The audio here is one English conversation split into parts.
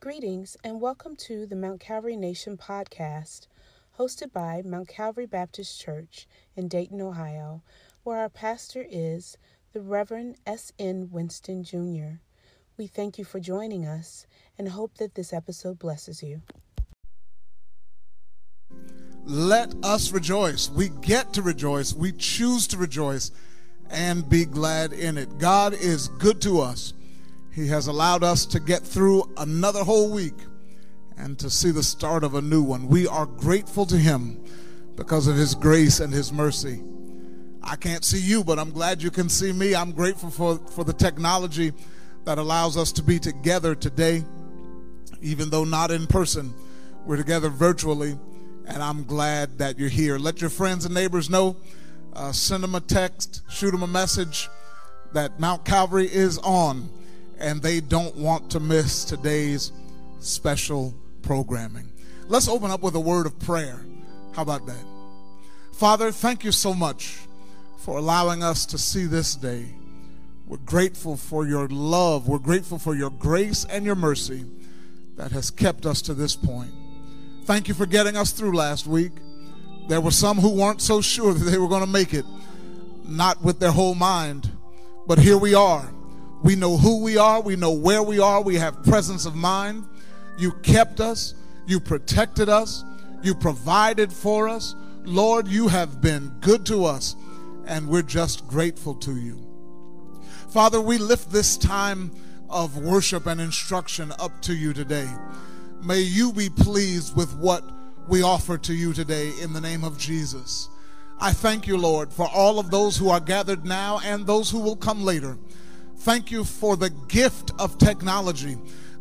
Greetings and welcome to the Mount Calvary Nation podcast, hosted by Mount Calvary Baptist Church in Dayton, Ohio, where our pastor is the Reverend S.N. Winston Jr. We thank you for joining us and hope that this episode blesses you. Let us rejoice. We get to rejoice. We choose to rejoice and be glad in it. God is good to us. He has allowed us to get through another whole week and to see the start of a new one. We are grateful to Him because of His grace and His mercy. I can't see you, but I'm glad you can see me. I'm grateful for, for the technology that allows us to be together today, even though not in person. We're together virtually, and I'm glad that you're here. Let your friends and neighbors know. Uh, send them a text, shoot them a message that Mount Calvary is on and they don't want to miss today's special programming. Let's open up with a word of prayer. How about that? Father, thank you so much for allowing us to see this day. We're grateful for your love. We're grateful for your grace and your mercy that has kept us to this point. Thank you for getting us through last week. There were some who weren't so sure that they were going to make it, not with their whole mind, but here we are we know who we are. We know where we are. We have presence of mind. You kept us. You protected us. You provided for us. Lord, you have been good to us, and we're just grateful to you. Father, we lift this time of worship and instruction up to you today. May you be pleased with what we offer to you today in the name of Jesus. I thank you, Lord, for all of those who are gathered now and those who will come later. Thank you for the gift of technology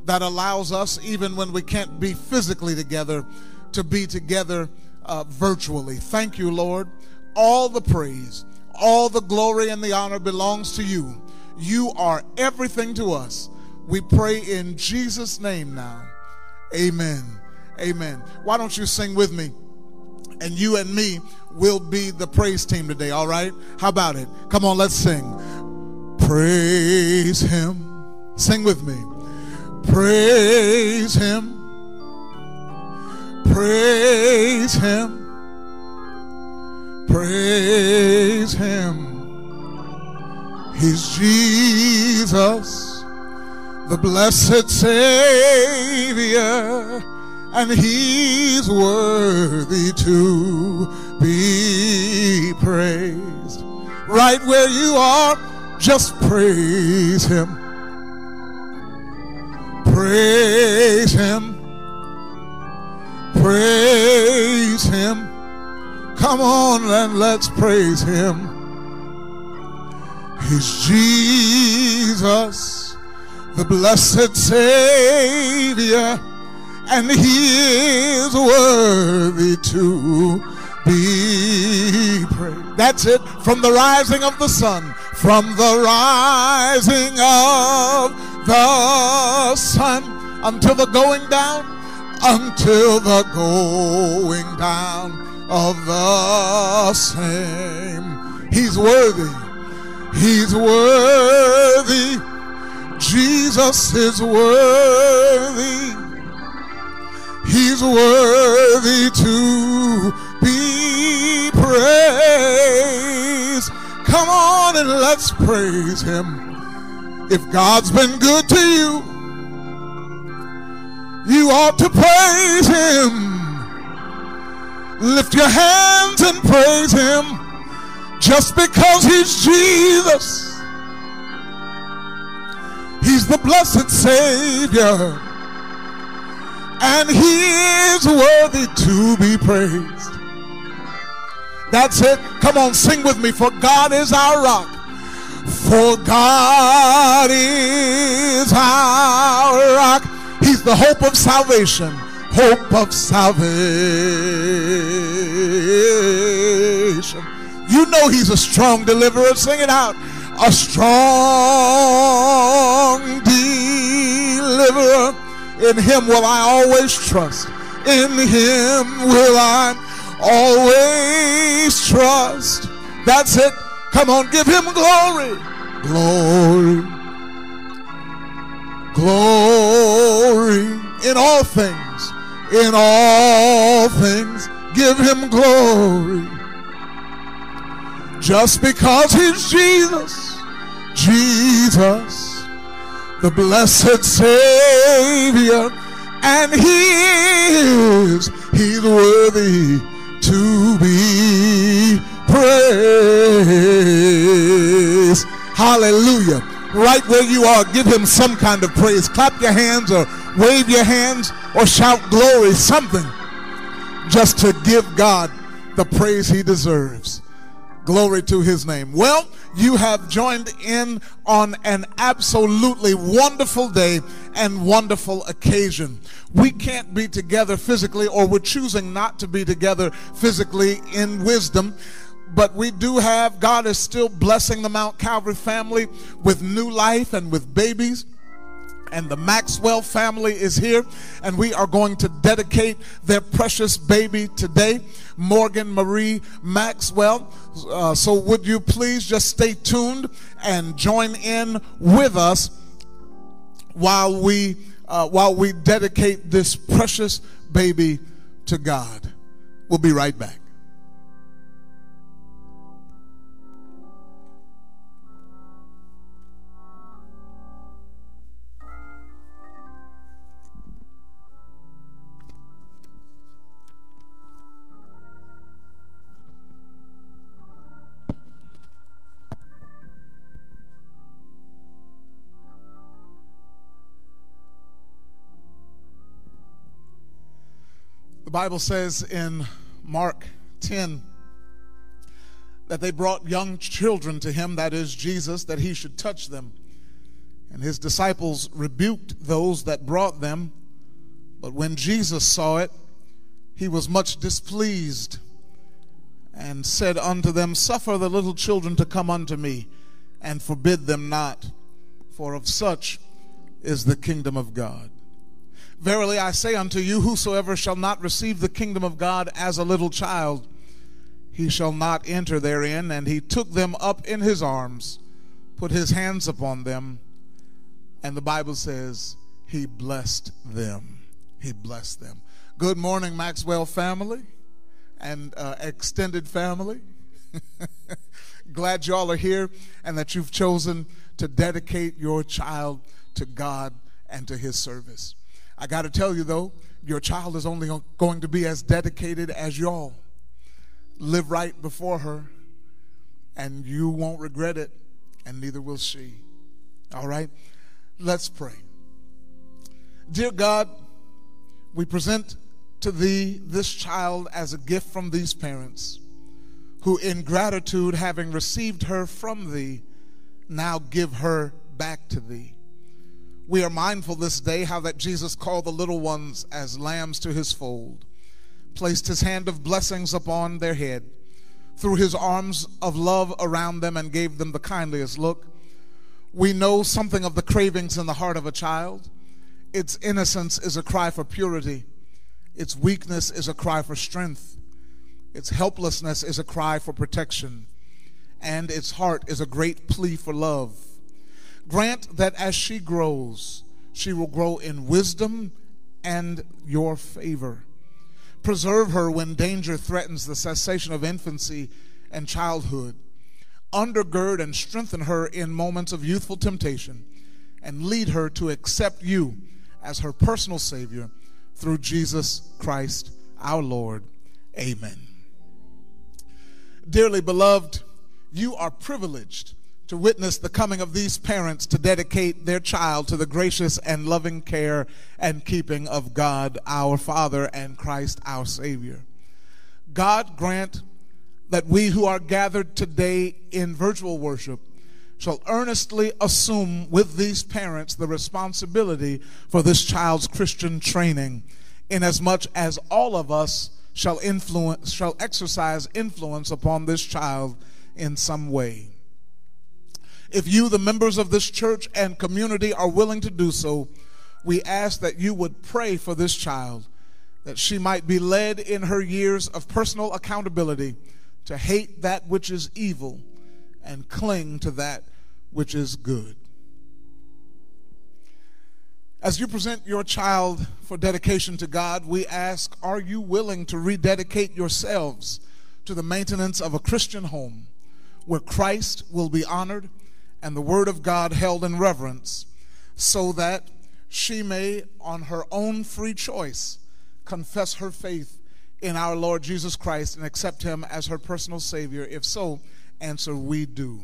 that allows us, even when we can't be physically together, to be together uh, virtually. Thank you, Lord. All the praise, all the glory, and the honor belongs to you. You are everything to us. We pray in Jesus' name now. Amen. Amen. Why don't you sing with me? And you and me will be the praise team today, all right? How about it? Come on, let's sing. Praise him. Sing with me. Praise him. Praise him. Praise him. He's Jesus, the blessed Savior, and he's worthy to be praised. Right where you are just praise him. Praise him. Praise him. Come on and let's praise him. He's Jesus, the blessed Savior, and he is worthy to be praised. That's it. From the rising of the sun from the rising of the sun until the going down, until the going down of the same. He's worthy. He's worthy. Jesus is worthy. He's worthy to And let's praise him. If God's been good to you, you ought to praise him. Lift your hands and praise him just because he's Jesus. He's the blessed Savior, and he is worthy to be praised. That's it. Come on, sing with me. For God is our rock. For God is our rock. He's the hope of salvation. Hope of salvation. You know He's a strong deliverer. Sing it out. A strong deliverer. In Him will I always trust. In Him will I always trust. That's it. Come on, give him glory. Glory. Glory. In all things, in all things, give him glory. Just because he's Jesus, Jesus, the blessed Savior, and he is, he's worthy to be praised. Hallelujah. Right where you are, give him some kind of praise. Clap your hands or wave your hands or shout glory, something, just to give God the praise he deserves. Glory to his name. Well, you have joined in on an absolutely wonderful day and wonderful occasion. We can't be together physically, or we're choosing not to be together physically in wisdom but we do have, God is still blessing the Mount Calvary family with new life and with babies and the Maxwell family is here, and we are going to dedicate their precious baby today, Morgan Marie Maxwell. Uh, so, would you please just stay tuned and join in with us while we uh, while we dedicate this precious baby to God? We'll be right back. Bible says in Mark 10 that they brought young children to him, that is Jesus, that he should touch them. And his disciples rebuked those that brought them. But when Jesus saw it, he was much displeased and said unto them, Suffer the little children to come unto me, and forbid them not, for of such is the kingdom of God. Verily I say unto you, whosoever shall not receive the kingdom of God as a little child, he shall not enter therein. And he took them up in his arms, put his hands upon them, and the Bible says he blessed them. He blessed them. Good morning, Maxwell family and uh, extended family. Glad y'all are here and that you've chosen to dedicate your child to God and to his service. I got to tell you, though, your child is only going to be as dedicated as y'all. Live right before her, and you won't regret it, and neither will she. All right? Let's pray. Dear God, we present to thee this child as a gift from these parents who, in gratitude, having received her from thee, now give her back to thee. We are mindful this day how that Jesus called the little ones as lambs to his fold, placed his hand of blessings upon their head, threw his arms of love around them, and gave them the kindliest look. We know something of the cravings in the heart of a child. Its innocence is a cry for purity, its weakness is a cry for strength, its helplessness is a cry for protection, and its heart is a great plea for love. Grant that as she grows, she will grow in wisdom and your favor. Preserve her when danger threatens the cessation of infancy and childhood. Undergird and strengthen her in moments of youthful temptation and lead her to accept you as her personal Savior through Jesus Christ our Lord. Amen. Dearly beloved, you are privileged to witness the coming of these parents to dedicate their child to the gracious and loving care and keeping of God our Father and Christ our Savior. God grant that we who are gathered today in virtual worship shall earnestly assume with these parents the responsibility for this child's Christian training, inasmuch as all of us shall influence shall exercise influence upon this child in some way. If you, the members of this church and community, are willing to do so, we ask that you would pray for this child, that she might be led in her years of personal accountability to hate that which is evil and cling to that which is good. As you present your child for dedication to God, we ask, are you willing to rededicate yourselves to the maintenance of a Christian home where Christ will be honored and the Word of God held in reverence so that she may, on her own free choice, confess her faith in our Lord Jesus Christ and accept Him as her personal Savior? If so, answer, we do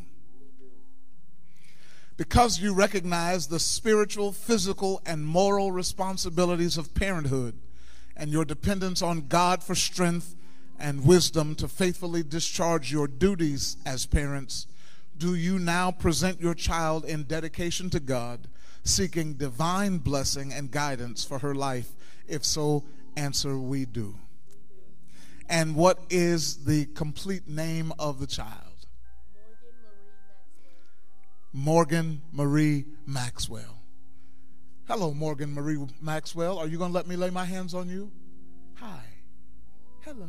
because you recognize the spiritual, physical, and moral responsibilities of parenthood and your dependence on God for strength and wisdom to faithfully discharge your duties as parents, do you now present your child in dedication to God, seeking divine blessing and guidance for her life? If so, answer we do. And what is the complete name of the child? Morgan Marie Maxwell. Hello, Morgan Marie Maxwell. Are you going to let me lay my hands on you? Hi. Hello.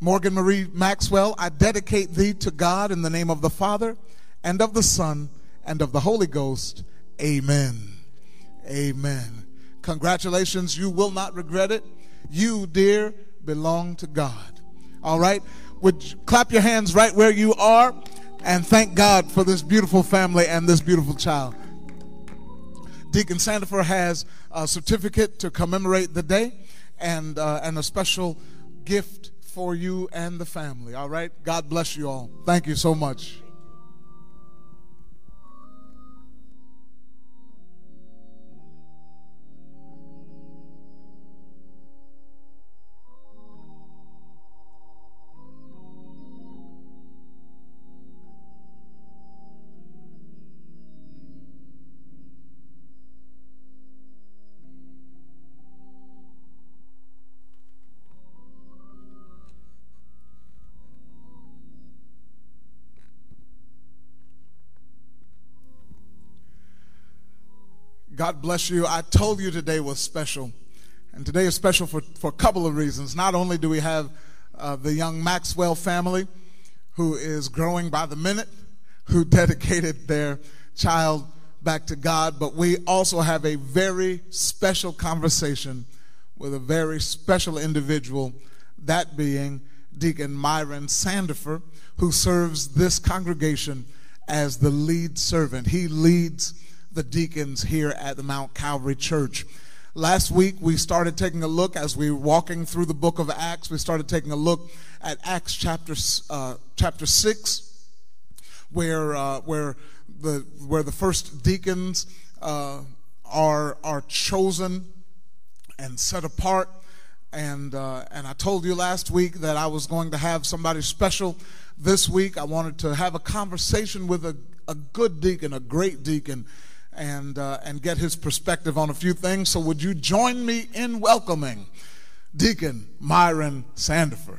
Morgan Marie Maxwell, I dedicate thee to God in the name of the Father and of the Son and of the Holy Ghost. Amen. Amen. Congratulations. You will not regret it. You, dear, belong to God. All right? Would you clap your hands right where you are and thank God for this beautiful family and this beautiful child. Deacon Sandifer has a certificate to commemorate the day and, uh, and a special gift for you and the family. All right? God bless you all. Thank you so much. God bless you. I told you today was special. And today is special for, for a couple of reasons. Not only do we have uh, the young Maxwell family who is growing by the minute, who dedicated their child back to God, but we also have a very special conversation with a very special individual, that being Deacon Myron Sandifer, who serves this congregation as the lead servant. He leads the deacons here at the Mount Calvary Church. Last week, we started taking a look as we were walking through the book of Acts. We started taking a look at Acts chapter, uh, chapter 6, where, uh, where, the, where the first deacons uh, are, are chosen and set apart. And, uh, and I told you last week that I was going to have somebody special this week. I wanted to have a conversation with a, a good deacon, a great deacon and, uh, and get his perspective on a few things. So, would you join me in welcoming Deacon Myron Sandifer?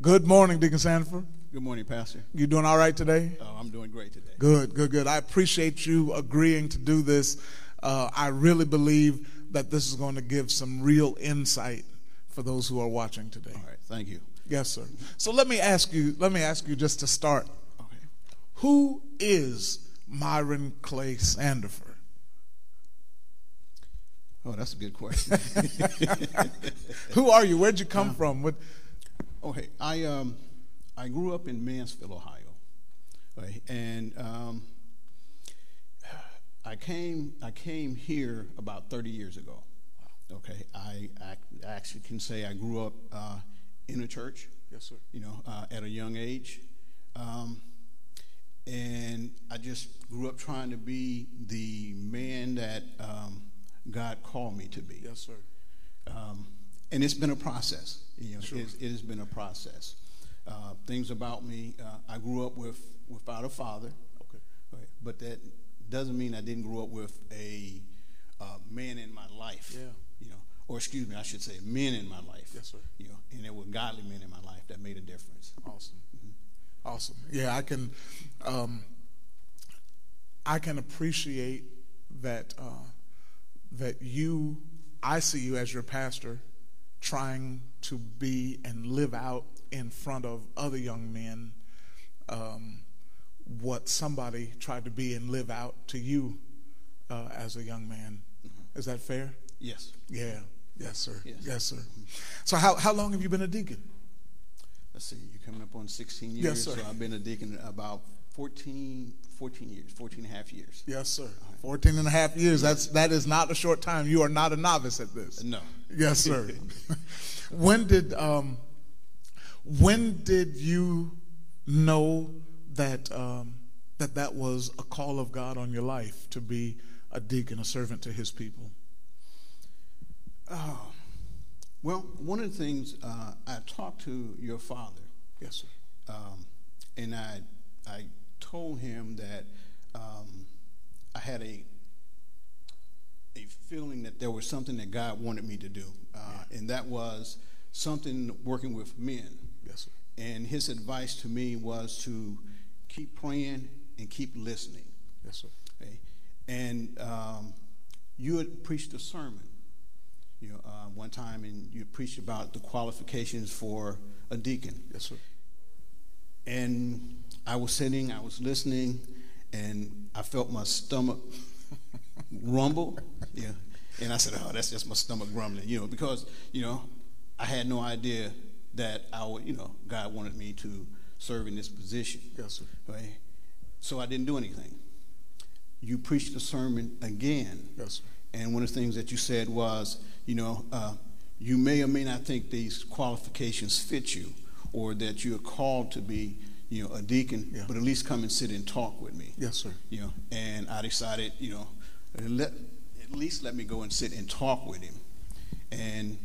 Good morning, Deacon Sandifer. Good morning, Pastor. You doing all right today? Oh, I'm doing great today. Good, good, good. I appreciate you agreeing to do this. Uh, I really believe that this is going to give some real insight for those who are watching today. All right, thank you. Yes, sir. So let me ask you. Let me ask you just to start. Okay. Who is Myron Clay Sandifer? Oh, that's a good question. Who are you? Where'd you come uh, from? What? Okay, I um, I grew up in Mansfield, Ohio, right? and um, I came I came here about 30 years ago. Okay, I, I actually can say I grew up uh, in a church. Yes, sir. You know, uh, at a young age. Um, and I just grew up trying to be the man that um, God called me to be. Yes, sir. Um, and it's been a process. You know, sure. it has been a process. Uh, things about me, uh, I grew up with without a father. Okay. Right? But that doesn't mean I didn't grow up with a uh, man in my life. Yeah. You know, or excuse me, I should say men in my life. Yes, sir. You know, and there were godly men in my life that made a difference. Awesome. Mm-hmm. Awesome. Yeah, I can. Um, I can appreciate that uh, that you, I see you as your pastor, trying to be and live out in front of other young men um, what somebody tried to be and live out to you uh, as a young man. Is that fair? Yes. Yeah. Yes, sir. Yes. Yes, sir. So how, how long have you been a deacon? Let's see, you're coming up on 16 years. Yes, sir. So I've been a deacon about 14, 14 years, 14 and a half years. Yes, sir. 14 and a half years. That's that is not a short time. You are not a novice at this. No. Yes, sir. when did um, when did you know that um, that that was a call of God on your life to be a deacon, a servant to His people? Oh, well, one of the things uh, I talked to your father, Yes, sir. um, and I I told him that um, I had a a feeling that there was something that God wanted me to do, uh, and that was something working with men. Yes, sir. And his advice to me was to keep praying and keep listening. Yes, sir. Okay? And um, you had preached a sermon, you know, uh, one time, and you preached about the qualifications for a deacon. Yes, sir. And I was sitting, I was listening, and I felt my stomach rumble. Yeah. And I said, oh, that's just my stomach grumbling, you know, because, you know, I had no idea that I would, you know, God wanted me to serve in this position. Yes, sir. Right? So I didn't do anything. You preached the sermon again. Yes, sir. And one of the things that you said was, you know, uh, you may or may not think these qualifications fit you or that you're called to be, you know, a deacon, Yeah. but at least come and sit and talk with me. Yes, sir. You know, and I decided, you know, let, at least let me go and sit and talk with him. And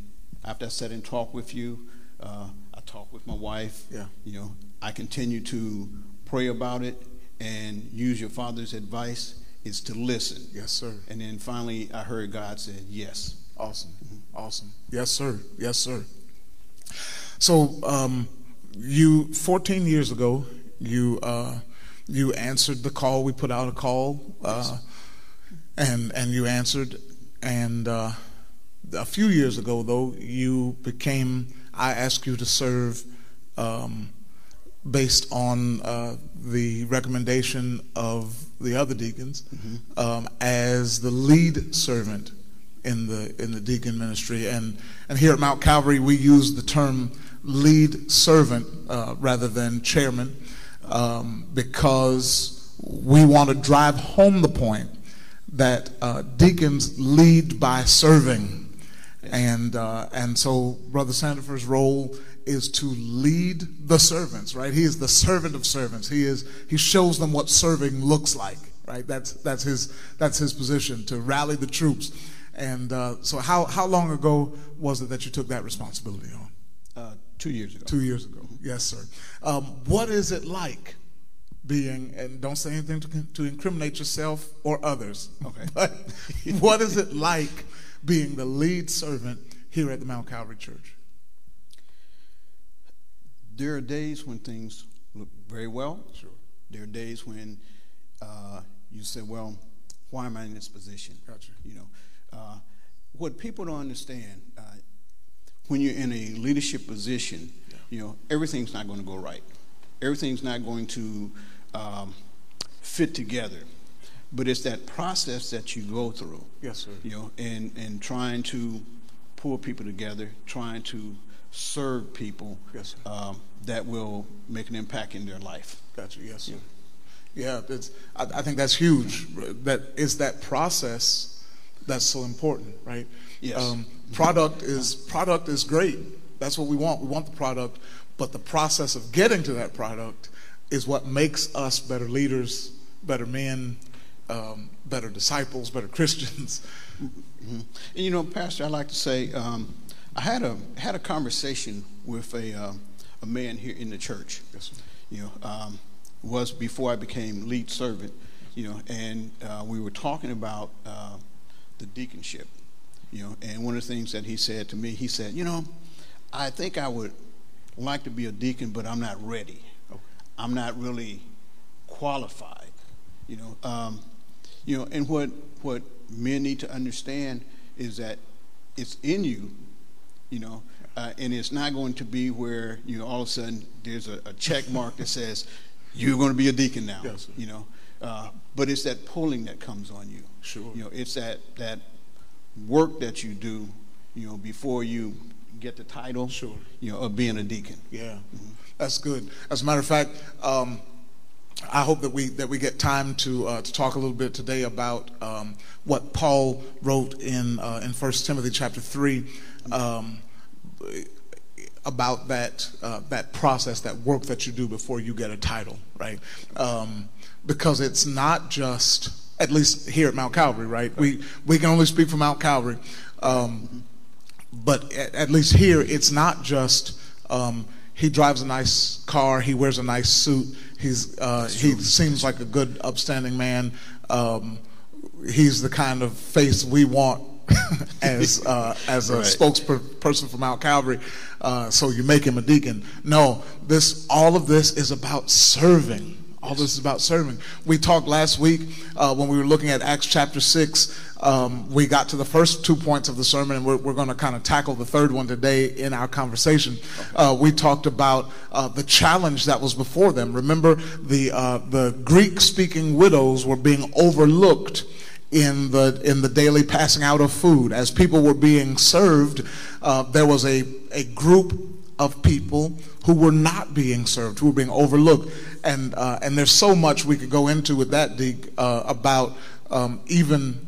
after I sat and talked with you, uh, I talked with my wife. Yeah. You know, I continue to pray about it and use your father's advice is to listen. Yes, sir. And then finally, I heard God said yes. Awesome. Awesome. Yes, sir. Yes, sir. So, um, you 14 years ago, you uh, you answered the call. We put out a call, uh, and and you answered. And uh, a few years ago, though, you became. I asked you to serve. Um, based on uh, the recommendation of the other deacons um, as the lead servant in the in the deacon ministry and and here at Mount Calvary we use the term lead servant uh, rather than chairman um, because we want to drive home the point that uh, deacons lead by serving and uh, and so Brother Sandifer's role is to lead the servants, right? He is the servant of servants. He is he shows them what serving looks like, right? That's that's his that's his position to rally the troops. And uh, so, how how long ago was it that you took that responsibility on? Two years ago. Two years ago, yes, sir. Um, what is it like being? And don't say anything to, to incriminate yourself or others. Okay. But what is it like being the lead servant here at the Mount Calvary Church? There are days when things look very well. Sure. There are days when uh, you say, "Well, why am I in this position?" Gotcha. You know, uh, what people don't understand when you're in a leadership position, you know, everything's not going to go right. Everything's not going to um, fit together. But it's that process that you go through. Yes, sir. You know, and and trying to pull people together, trying to serve people Yes, um, that will make an impact in their life. Gotcha. Yes, sir. Yeah, it's, I, I think that's huge. That is that process that's so important, right? Yes. Um, product is product is great. That's what we want. We want the product, but the process of getting to that product is what makes us better leaders, better men, um, better disciples, better Christians. And you know, Pastor, I like to say, um, I had a had a conversation with a um, a man here in the church. Yes, sir. You know, um, was before I became lead servant. You know, and uh, we were talking about uh, the deaconship. You know, and one of the things that he said to me, he said, you know, I think I would like to be a deacon, but I'm not ready. Okay. I'm not really qualified. You know, um, you know, and what what men need to understand is that it's in you, you know, uh, and it's not going to be where you know all of a sudden there's a, a check mark that says you're going to be a deacon now. Yes. You know, Uh, but it's that pulling that comes on you. Sure. You know, it's that that work that you do, you know, before you get the title. Sure. You know, of being a deacon. Yeah, that's good. As a matter of fact, um, I hope that we that we get time to uh, to talk a little bit today about um, what Paul wrote in uh, in First Timothy chapter three. Um, about that uh, that process, that work that you do before you get a title, right? Um, because it's not just, at least here at Mount Calvary, right? We we can only speak for Mount Calvary, um, but at, at, least here, it's not just um, he drives a nice car, he wears a nice suit, he's uh, he seems like a good, upstanding man. Um, he's the kind of face we want as uh, as a right. spokesperson for Mount Calvary. Uh, so you make him a deacon. No, this all of this is about serving. All this is about serving. We talked last week uh, when we were looking at Acts chapter 6. Um, we got to the first two points of the sermon, and we're, we're going to kind of tackle the third one today in our conversation. Uh, we talked about uh, the challenge that was before them. Remember, the, uh, the Greek speaking widows were being overlooked in the in the daily passing out of food. As people were being served, uh, there was a, a group of people who were not being served, who were being overlooked. And uh, and there's so much we could go into with that, Deke, uh, about um, even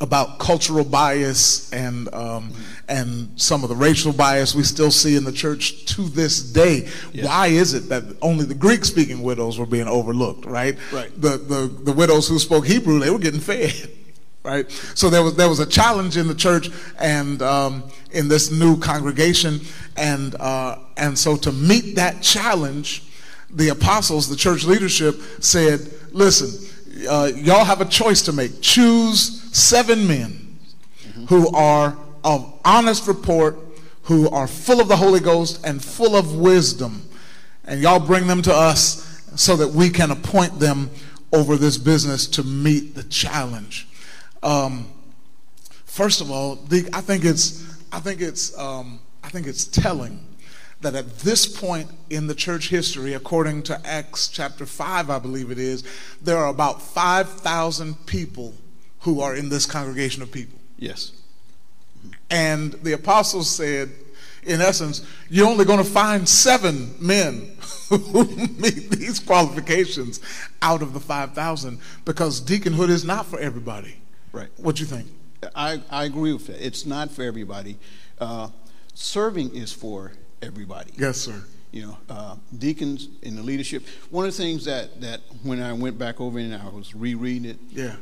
about cultural bias and um, and some of the racial bias we still see in the church to this day. Yeah. Why is it that only the Greek-speaking widows were being overlooked? Right. Right. The the the widows who spoke Hebrew they were getting fed. Right. So there was there was a challenge in the church and um, in this new congregation, and uh, and so to meet that challenge, the apostles, the church leadership said, "Listen." uh, y'all have a choice to make. Choose seven men mm-hmm. who are of honest report, who are full of the Holy Ghost and full of wisdom. And y'all bring them to us so that we can appoint them over this business to meet the challenge. Um, first of all, I think it's, I think it's, um, I think it's telling that at this point in the church history, according to Acts chapter 5, I believe it is, there are about 5,000 people who are in this congregation of people. Yes. And the apostles said, in essence, you're only going to find seven men who meet these qualifications out of the 5,000 because deaconhood is not for everybody. Right. What do you think? I, I agree with that. It's not for everybody. Uh, serving is for everybody. Yes, sir. You know, uh, deacons in the leadership. One of the things that, that when I went back over and I was rereading it, yeah.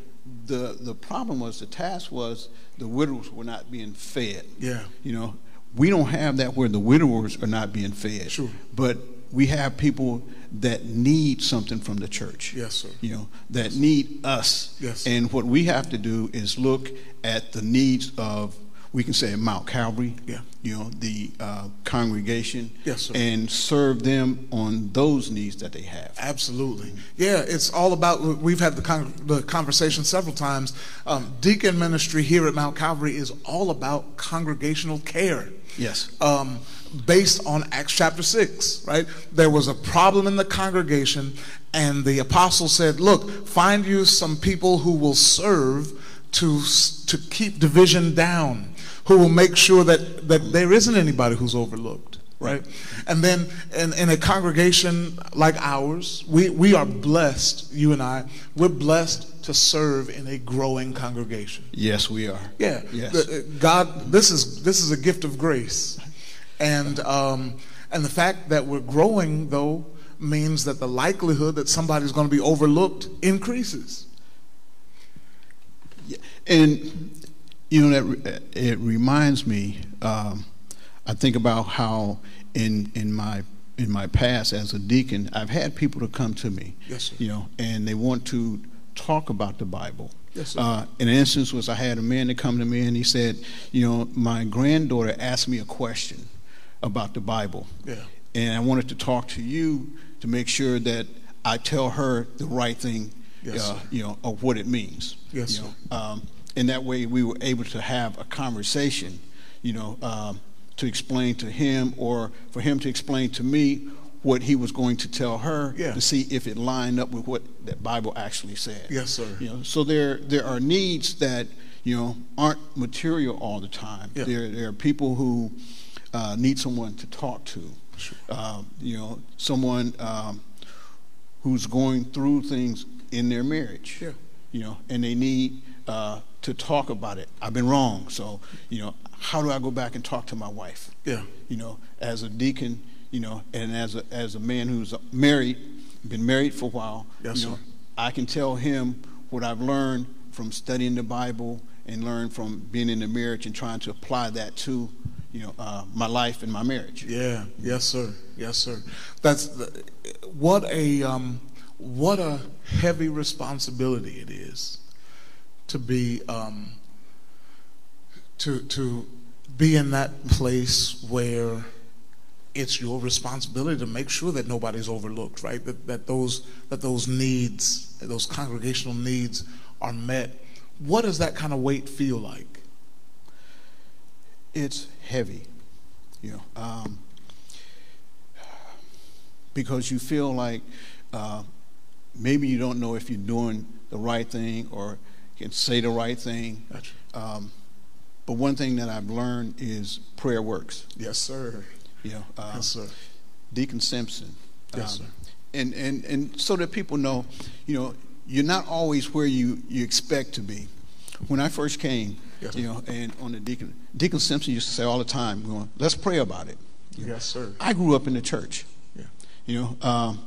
The the problem was the task was the widows were not being fed. Yeah. You know, we don't have that where the widowers are not being fed. Sure. But we have people that need something from the church. Yes, sir. You know, that need us. Yes. And what we have to do is look at the needs of we can say Mount Calvary, yeah. you know, the uh, congregation, yes, sir. and serve them on those needs that they have. Absolutely. Yeah, it's all about, we've had the, con- the conversation several times. Um, deacon ministry here at Mount Calvary is all about congregational care. Yes. Um, based on Acts chapter 6, right? There was a problem in the congregation, and the apostle said, Look, find you some people who will serve to, to keep division down who will make sure that, that there isn't anybody who's overlooked, right? And then in, in a congregation like ours, we, we are blessed, you and I, we're blessed to serve in a growing congregation. Yes, we are. Yeah. Yes. Uh, God, this is, this is a gift of grace. And, um, and the fact that we're growing, though, means that the likelihood that somebody's going to be overlooked increases. And you know, that it reminds me. Um, I think about how in in my in my past as a deacon, I've had people to come to me, yes, sir. you know, and they want to talk about the Bible. Yes, sir. Uh, an instance was I had a man to come to me and he said, you know, my granddaughter asked me a question about the Bible, yeah, and I wanted to talk to you to make sure that I tell her the right thing, yes, uh, you know, of what it means. Yes, you know? um, and that way we were able to have a conversation, you know, um, to explain to him or for him to explain to me what he was going to tell her Yeah. to see if it lined up with what that Bible actually said. Yes, sir. You know, so there there are needs that you know aren't material all the time. Yeah. There there are people who uh, need someone to talk to. Um, you know, someone um, who's going through things in their marriage. Yeah. You know, and they need uh, to talk about it. I've been wrong, so you know, how do I go back and talk to my wife? Yeah. You know, as a deacon, you know, and as a as a man who's married, been married for a while. Yes, you know, sir. I can tell him what I've learned from studying the Bible and learn from being in the marriage and trying to apply that to, you know, uh, my life and my marriage. Yeah, yes, sir, yes, sir. That's the, what a um, what a heavy responsibility it is to be um, to to be in that place where it's your responsibility to make sure that nobody's overlooked, right? That that those that those needs, those congregational needs, are met. What does that kind of weight feel like? It's heavy, you know, um, because you feel like uh, maybe you don't know if you're doing the right thing or can say the right thing. Gotcha. Um, but one thing that I've learned is prayer works. Yes, sir. You know, uh, Yes, sir. Deacon Simpson. Yes, sir. And, and, and so that people know, you know, you're not always where you, you expect to be. When I first came, Yes, you know, and on the deacon, Deacon Simpson used to say all the time, going, let's pray about it. Yes, sir. I grew up in the church, Yeah. you know, um,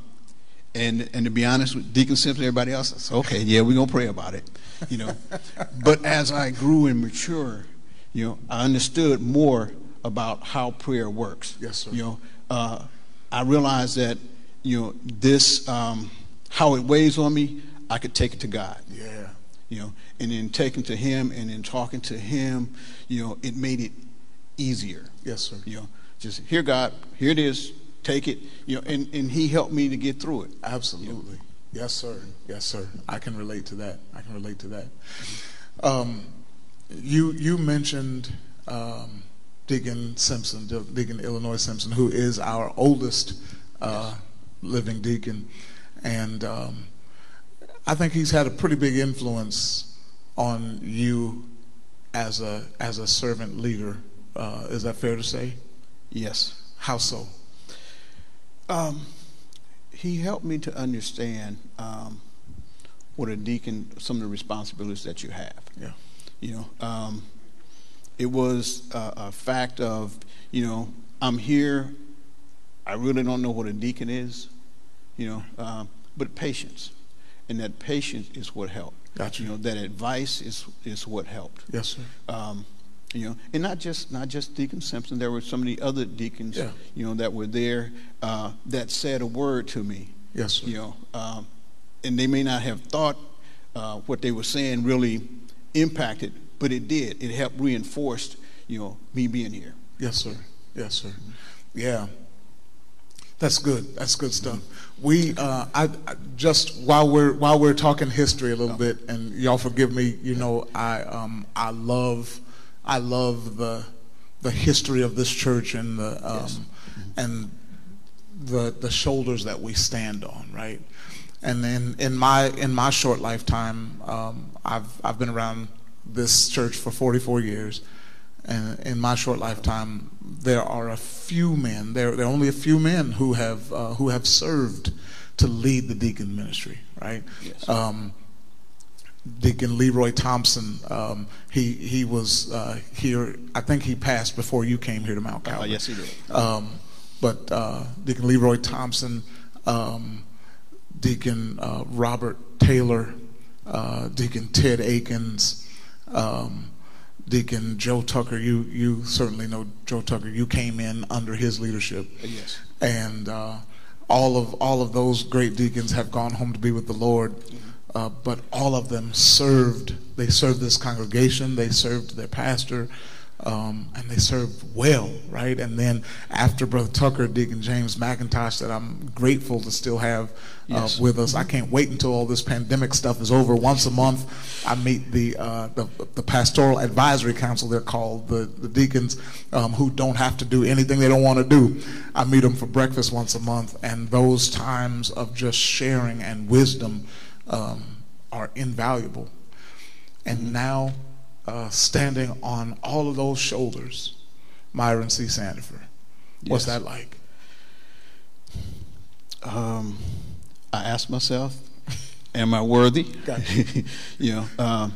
and and to be honest with Deacon Simpson, everybody else, I said, okay, yeah, we're gonna pray about it, you know. but as I grew and matured, you know, I understood more about how prayer works. Yes, sir. You know, uh, I realized that you know this um, how it weighs on me, I could take it to God Yeah. You know, and then taking to him and then talking to him, you know, it made it easier. Yes, sir. You know, just here, God, here it is, take it, you know, and, and he helped me to get through it. Absolutely. Yes, sir. Yes, sir. I can relate to that. I can relate to that. Um, you you mentioned um, Deacon Simpson, Deacon Illinois Simpson, who is our oldest uh, living deacon, and um, I think he's had a pretty big influence on you as a as a servant leader. Uh, is that fair to say? Yes. How so? Um, he helped me to understand um, what a deacon, some of the responsibilities that you have. Yeah. You know, um, it was a, a fact of, you know, I'm here. I really don't know what a deacon is, you know, um, but patience, and that patience is what helped. Gotcha. You know, that advice is is what helped. Yes, sir. Um, you know, and not just not just Deacon Simpson. There were so many other deacons, Yeah. you know, that were there uh, that said a word to me. Yes, sir. You know, um, and they may not have thought uh, what they were saying really impacted, but it did. It helped reinforce, you know, me being here. Yes, sir. Yes, sir. Yeah. That's good. That's good stuff. We, uh, I, I just while we're while we're talking history a little bit, and y'all forgive me. You know, I um, I love, I love the the history of this church and the um, Yes. and the the shoulders that we stand on, right? And then in my in my short lifetime, um, I've I've been around this church for 44 years, and in my short lifetime, there are a few men. There there are only a few men who have uh, who have served to lead the deacon ministry, right? Yes. Um, Deacon Leroy Thompson, um, he he was uh, here. I think he passed before you came here to Mount Uh, Calvary. yes, he did. Um, but uh, Deacon Leroy Thompson, um, Deacon uh, Robert Taylor, uh, Deacon Ted Akins, um, Deacon Joe Tucker. You you certainly know Joe Tucker. You came in under his leadership, yes. and uh, all of all of those great deacons have gone home to be with the Lord. Uh, but all of them served. They served this congregation. They served their pastor. Um, and they served well, right? And then after Brother Tucker, Deacon James McIntosh, that I'm grateful to still have uh, Yes. with us. I can't wait until all this pandemic stuff is over. Once a month, I meet the uh, the, the pastoral advisory council. They're called the the deacons um, who don't have to do anything they don't want to do. I meet them for breakfast once a month, and those times of just sharing and wisdom um, are invaluable. And now, uh, standing on all of those shoulders, Myron C. Sandifer. What's Yes. that like? um, I ask myself, am I worthy? Gotcha. you know, um,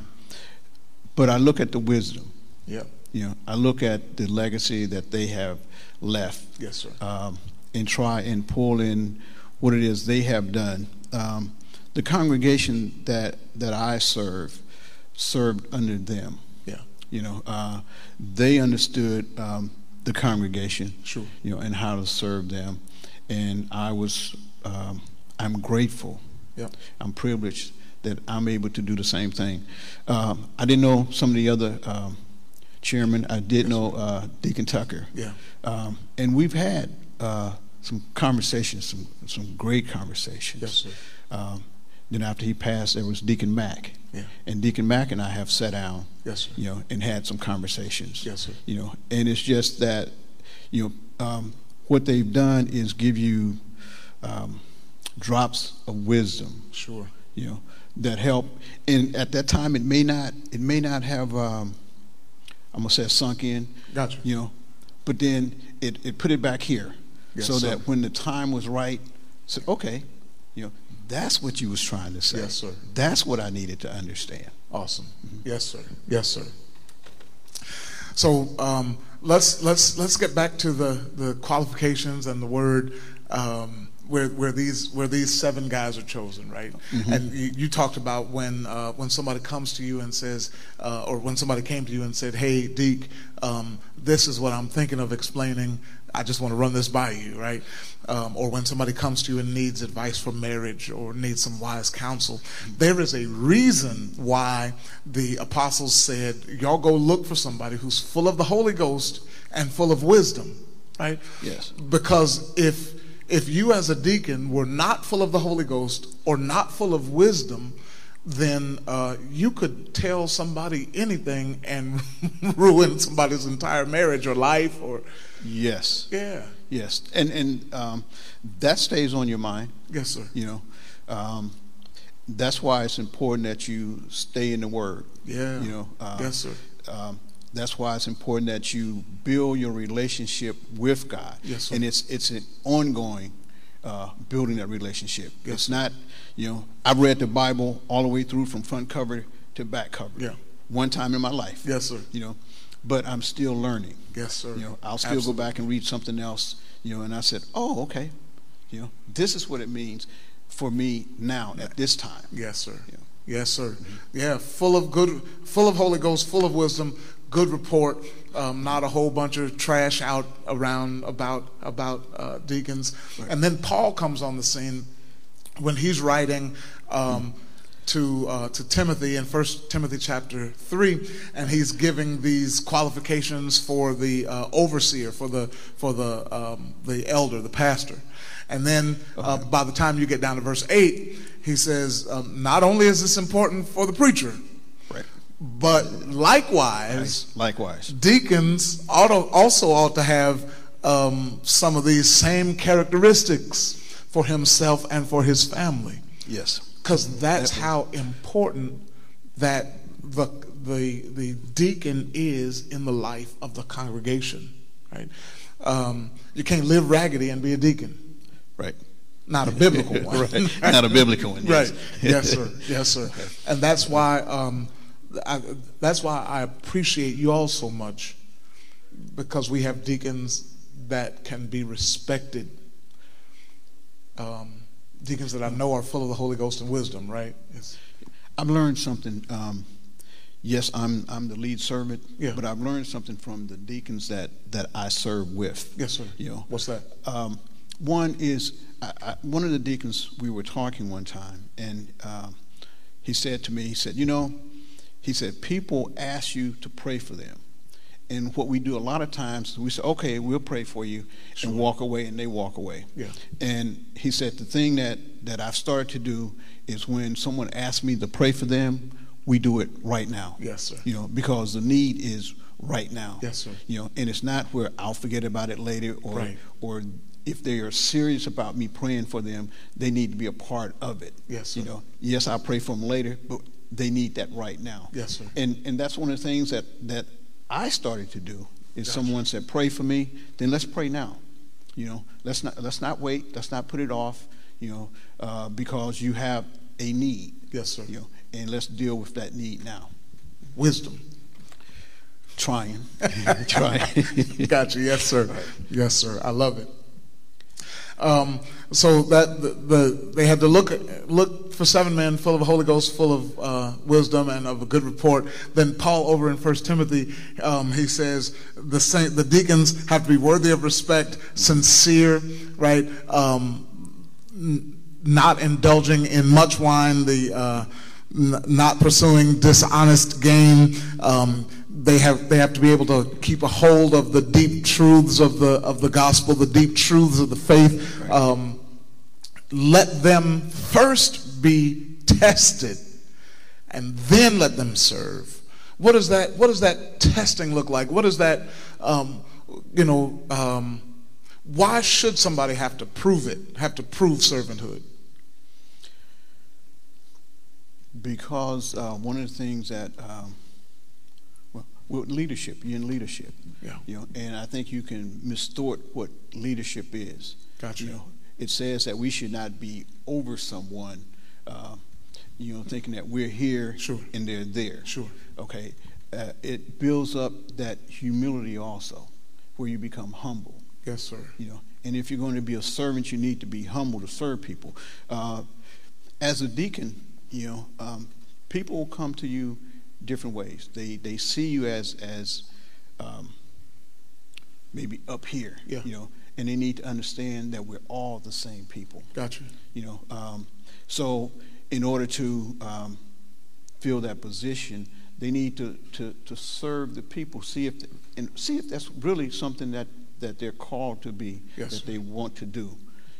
but I look at the wisdom. Yep. You know, I look at the legacy that they have left Yes, sir. um, and try and pull in what it is they have done. Um, the congregation that that I serve served under them. Yeah. You know, uh, they understood um, the congregation. Sure. You know, and how to serve them, and I was. Um, I'm grateful. Yep. I'm privileged that I'm able to do the same thing. Um, I didn't know some of the other um, chairmen. I did know uh, Deacon Tucker. Yeah. Um, and we've had uh, some conversations, some some great conversations. Yes, sir. Um, then after he passed, there was Deacon Mack. Yeah. And Deacon Mack and I have sat down, Yes, sir. you know, and had some conversations. Yes, sir. You know, and it's just that, you know, um, what they've done is give you um, drops of wisdom Sure. you know, that help. And at that time, it may not, it may not have, um, I'm gonna say, sunk in. Gotcha. You know, but then it, it put it back here, Yes, so sir. that when the time was right, said, okay, you know, that's what you was trying to say. Yes, sir. That's what I needed to understand. Awesome. Yes, sir. Yes, sir. So um, let's let's let's get back to the, the qualifications and the word um, where where these where these seven guys are chosen, right? And you, you talked about when uh, when somebody comes to you and says, uh, or when somebody came to you and said, "Hey, Deke, um, this is what I'm thinking of explaining. I just want to run this by you, right? Um, or when somebody comes to you and needs advice for marriage or needs some wise counsel, there is a reason why the apostles said, Y'all go look for somebody who's full of the Holy Ghost and full of wisdom, right? Yes. Because if if you as a deacon were not full of the Holy Ghost or not full of wisdom, then uh, you could tell somebody anything and ruin somebody's entire marriage or life or Yes. yeah. Yes. And and um, that stays on your mind. Yes, sir. You know, um, that's why it's important that you stay in the Word. Yeah. You know. Uh, Yes, sir. Um, that's why it's important that you build your relationship with God. Yes, sir. And it's it's an ongoing uh, building that relationship. Yes, it's not, you know, I've read the Bible all the way through from front cover to back cover. Yeah. One time in my life. Yes, sir. You know, but I'm still learning. Yes, sir. You know, I'll still Absolutely. go back and read something else. You know, and I said, oh, okay. You know, this is what it means for me now at this time. Yes, sir. Yeah. Yes, sir. Yeah, full of good, full of Holy Ghost, full of wisdom, good report. Um, not a whole bunch of trash out around about about uh, deacons. And then Paul comes on the scene when he's writing um, to uh, to Timothy in First Timothy chapter three, and he's giving these qualifications for the uh, overseer, for the for the um, the elder, the pastor. And then uh, by the time you get down to verse eight, he says, um, not only is this important for the preacher, Right. but likewise, Likewise. deacons ought to, also ought to have um, some of these same characteristics for himself and for his family Yes. Because that's how important that the, the the deacon is in the life of the congregation right um, you can't live raggedy and be a deacon Right. not a biblical one right. Not a biblical one. Yes. right yes sir yes sir and that's why um, I, that's why I appreciate you all so much because we have deacons that can be respected um, deacons that I know are full of the Holy Ghost and wisdom right It's- I've learned something. Um, yes, I'm I'm the lead servant, Yeah. but I've learned something from the deacons that that I serve with. yes sir You know, what's that Um, one is I, I, one of the deacons. We were talking one time, and um, he said to me, he said, "You know," he said, "people ask you to pray for them, And what we do a lot of times, we say, okay, we'll pray for you, sure. and walk away, and they walk away. Yeah. And he said, the thing that, that I've started to do is when someone asks me to pray for them, we do it right now. Yes, sir. You know, because the need is right now. Yes, sir. You know, and it's not where I'll forget about it later or right. or if they are serious about me praying for them, they need to be a part of it. Yes, sir. You know, yes, I'll pray for them later, but they need that right now. Yes, sir. And and that's one of the things that that I started to do. Is gotcha. someone said, "Pray for me," then let's pray now. You know, let's not let's not wait. Let's not put it off. You know, uh, because you have a need. Yes, sir. You know, and let's deal with that need now. Wisdom. Trying. Trying. gotcha. Yes, sir. Right. Yes, sir. I love it. Um, so that the, the, they had to look look for seven men full of the Holy Ghost, full of uh, wisdom and of a good report. Then Paul over in First Timothy, um, he says the saint, the deacons have to be worthy of respect, sincere, right? Um, n- not indulging in much wine, the uh, n- not pursuing dishonest gain. Um, they have they have to be able to keep a hold of the deep truths of the of the gospel, the deep truths of the faith. Um, let them first be tested, and then let them serve. What does that What does that testing look like? What does that um, you know? Um, why should somebody have to prove it? Have to prove servanthood? Because uh, one of the things that with leadership. You're in leadership. Yeah. You know, and I think you can mistort what leadership is. Gotcha. You know, it says that we should not be over someone. Uh, you know, thinking that we're here sure. and they're there. Sure. Okay. Uh, it builds up that humility also, where you become humble. Yes, sir. You know, and if you're going to be a servant, you need to be humble to serve people. Uh, as a deacon, you know, um, people will come to you different ways. They they see you as as um, maybe up here, yeah. you know, and they need to understand that we're all the same people. Gotcha. You know, um, so in order to um, fill that position, they need to, to, to serve the people, see if and see if that's really something that, that they're called to be, yes, that sir. they want to do.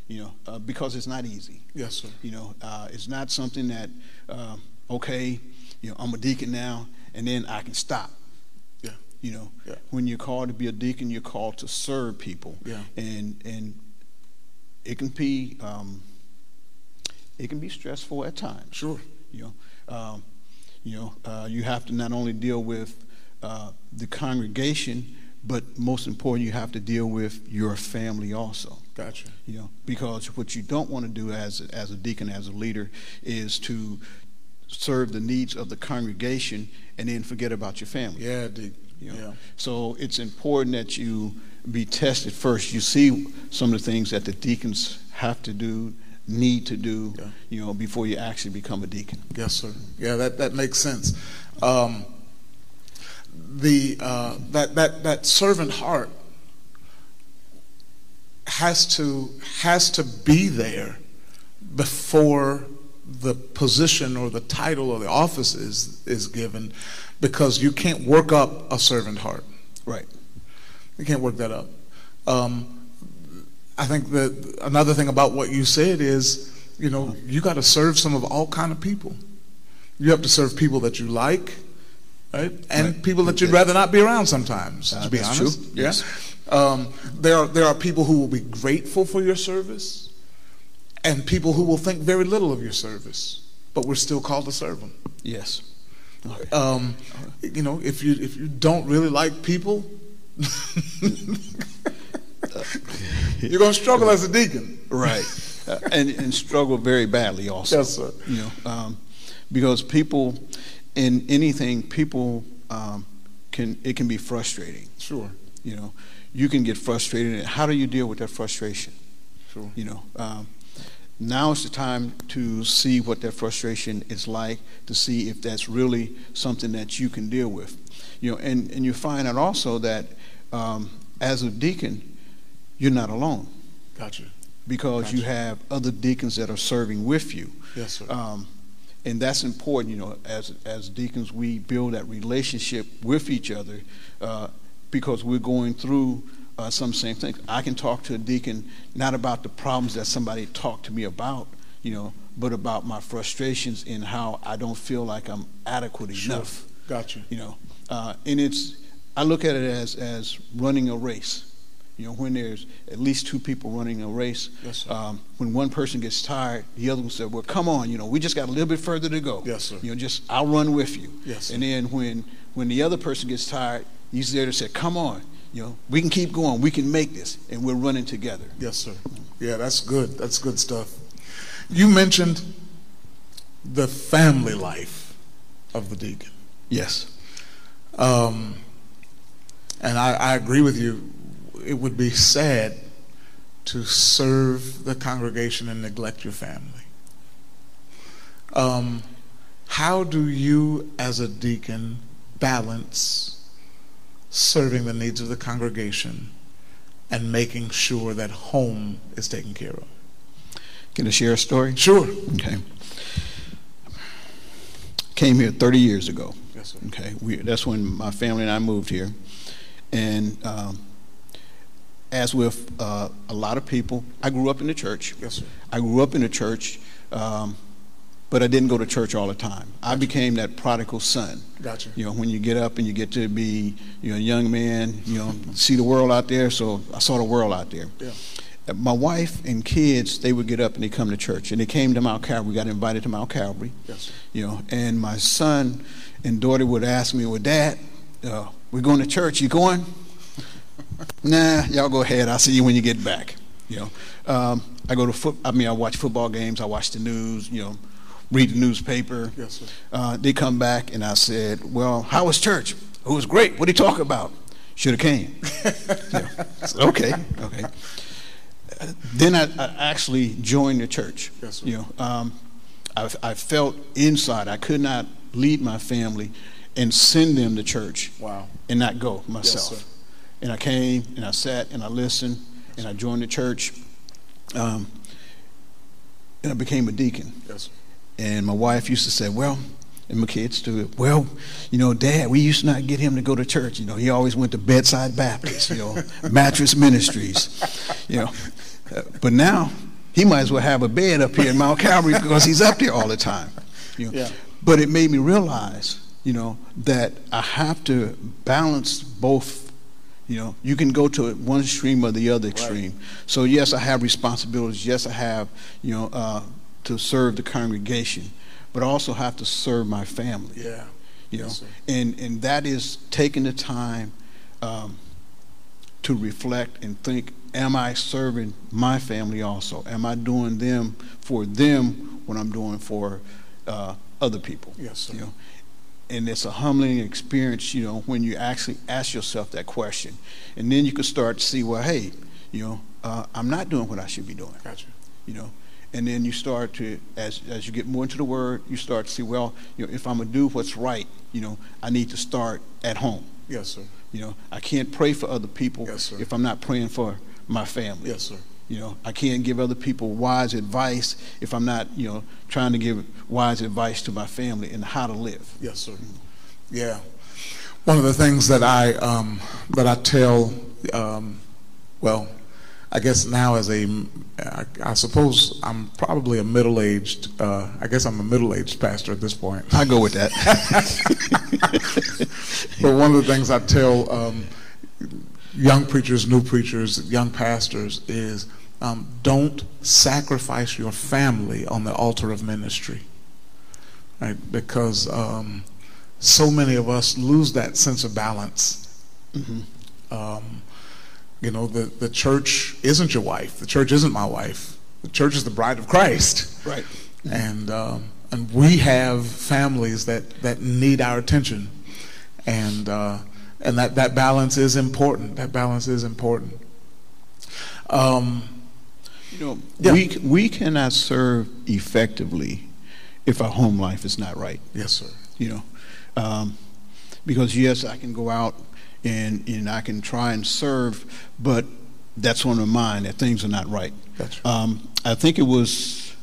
You know, uh, because it's not easy. Yes, sir. You know, uh, it's not something that uh, okay, you know, I'm a deacon now, and then I can stop. Yeah. You know, yeah. when you're called to be a deacon, you're called to serve people. Yeah. And and it can be um, it can be stressful at times. Sure. You know, um, you know, uh, you have to not only deal with uh, the congregation, but most important, you have to deal with your family also. Gotcha. You know, because what you don't want to do as as a deacon, as a leader, is to serve the needs of the congregation and then forget about your family. Yeah, dude. You know? Yeah. So it's important that you be tested first. You see some of the things that the deacons have to do, need to do, yeah. you know, before you actually become a deacon. Yes, sir. Yeah, that, that makes sense. Um, the uh, that that that servant heart has to has to be there before the position or the title or the office is, is given because you can't work up a servant heart. Right. You can't work that up. Um, I think that another thing about what you said is, you know, you got to serve some of all kind of people. You have to serve people that you like, right, and right. people that you'd rather not be around sometimes. Uh, to be honest, true. yeah. Um, there are there are people who will be grateful for your service and people who will think very little of your service, but we're still called to serve them. Yes. Okay. Um, you know, if you if you don't really like people, you're going to struggle as a deacon, right? Uh, and and struggle very badly also. Yes, sir. You know, um, because people in anything, people um, can it can be frustrating. Sure. You know, you can get frustrated. How do you deal with that frustration? Sure. You know, um, now is the time to see what that frustration is like, to see if that's really something that you can deal with. You know, and, and you find out also that um, as a deacon, you're not alone. Gotcha. Because gotcha. you have other deacons that are serving with you. Yes, sir. Um, and that's important, you know, as, as deacons, we build that relationship with each other. Uh, because we're going through uh, some same things. I can talk to a deacon not about the problems that somebody talked to me about, you know, but about my frustrations in how I don't feel like I'm adequate Sure. enough. Got you. You know, uh, and it's I look at it as as running a race. You know, when there's at least two people running a race, Yes, um, when one person gets tired, the other one said, "Well, come on, you know, we just got a little bit further to go." Yes, sir. You know, just I'll run with you. Yes, sir. And then when when the other person gets tired, he's there to say, "Come on, you know, we can keep going. We can make this, and we're running together." Yes, sir. Yeah, that's good. That's good stuff. You mentioned the family life of the deacon. Yes. Um, and I, I agree with you. It would be sad to serve the congregation and neglect your family. Um, how do you, as a deacon, balance serving the needs of the congregation and making sure that home is taken care of? Can I share a story? Sure. Okay. Came here 30 years ago. Yes, sir. Okay, we, that's when my family and I moved here, and um, as with uh, a lot of people, I grew up in the church. Yes, sir. I grew up in the church, um, but I didn't go to church all the time. I became that prodigal son. Gotcha. You know, when you get up and you get to be you know a young man, you know, see the world out there. So I saw the world out there. Yeah. Uh, My wife and kids, they would get up and they come to church, and they came to Mount Calvary. We got invited to Mount Calvary. Yes. You know, and my son and daughter would ask me, "Well, Dad, uh, we're going to church. You going?" nah, y'all go ahead. I'll see you when you get back. You know, um, I go to foot. I mean, I watch football games. I watch the news. You know, read the newspaper. Yes, sir. Uh, they come back and I said, "Well, how was church? It was great. What did he talk about? Should have came." Yeah. Said, okay, okay. Uh, Then I, I actually joined the church. Yes, sir. You know, um, I, I felt inside I could not lead my family and send them to church Wow. and not go myself. sir. and I came and I sat and I listened and I joined the church. Um, and I became a deacon. Yes. And my wife used to say, well, and my kids too, well, you know, Dad, we used to not get him to go to church. You know, he always went to Bedside Baptist, you know, Mattress Ministries, you know. Uh, but now he might as well have a bed up here in Mount Calvary because he's up there all the time. You know. Yeah. But it made me realize, you know, that I have to balance both. You know, you can go to one extreme or the other extreme. So yes, I have responsibilities. Yes, I have, you know, uh, to serve the congregation, but I also have to serve my family. Yeah. You know, Yes, and and that is taking the time um, to reflect and think: Am I serving my family also? Am I doing them for them what I'm doing for uh, other people? Yes, sir. You know, and it's a humbling experience, you know, when you actually ask yourself that question, and then you can start to see, well, hey, you know, uh, I'm not doing what I should be doing Gotcha. you know and then you start to as as you get more into the word you start to see well you know if i'm going to do what's right you know i need to start at home Yes, sir. you know i can't pray for other people Yes, if i'm not praying for my family Yes, sir. you know i can't give other people wise advice if i'm not you know trying to give wise advice to my family and how to live Yes, sir. Yeah. One of the things that I um, that I tell, um, well, I guess now as a, I, I suppose I'm probably a middle-aged. Uh, I guess I'm a middle-aged pastor at this point. i go with that But one of the things I tell um, young preachers, new preachers, young pastors is um, don't sacrifice your family on the altar of ministry. Right? Because um, so many of us lose that sense of balance. Um, you know, the, the church isn't your wife. The church isn't my wife. The church is the bride of Christ right and um, and we have families that, that need our attention, and uh, and that, that balance is important. That balance is important. Um, you know Yeah. we we cannot serve effectively if our home life is not right yes, sir. you know, um, because yes, I can go out and and I can try and serve, but that's on my mind that things are not right. That's right. Um, I think it was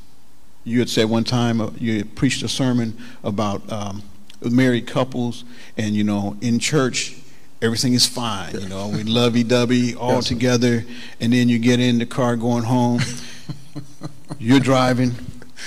you had said one time uh, you had preached a sermon about um, married couples, and you know, in church, everything is fine. You know, we lovey dovey all yes, together, and then you get in the car going home. you're driving,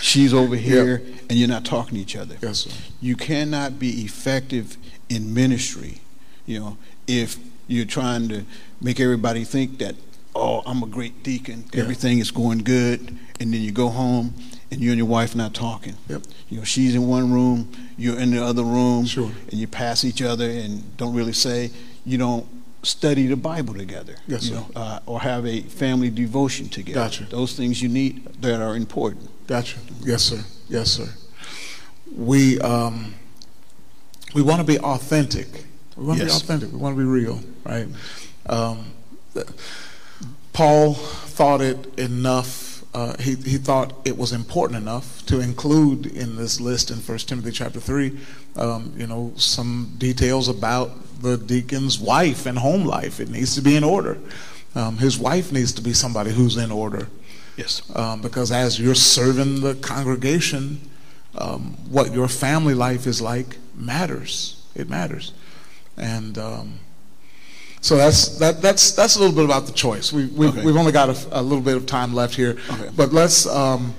she's over here, yep. and you're not talking to each other. Yes, sir. You cannot be effective in ministry, you know, if you're trying to make everybody think that, oh, I'm a great deacon, yeah. everything is going good, and then you go home and you and your wife not talking. Yep. You know, she's in one room, you're in the other room, sure. and you pass each other and don't really say, you don't study the Bible together, yes, you know, uh, or have a family devotion together. Gotcha. Those things you need that are important. Gotcha. Yes, sir. Yes, sir. We um, we want to be authentic. We want to yes. be authentic. We want to be real, right? Um, Paul thought it enough uh, he, he thought it was important enough to include in this list in 1 Timothy chapter 3, um, you know, some details about the deacon's wife and home life. It needs to be in order. Um, his wife needs to be somebody who's in order. Yes. Um, because as you're serving the congregation, um, what your family life is like matters. It matters. And um, so that's that, that's that's a little bit about the choice. We, we okay. we've only got a, a, little bit of time left here, okay. but let's. Um,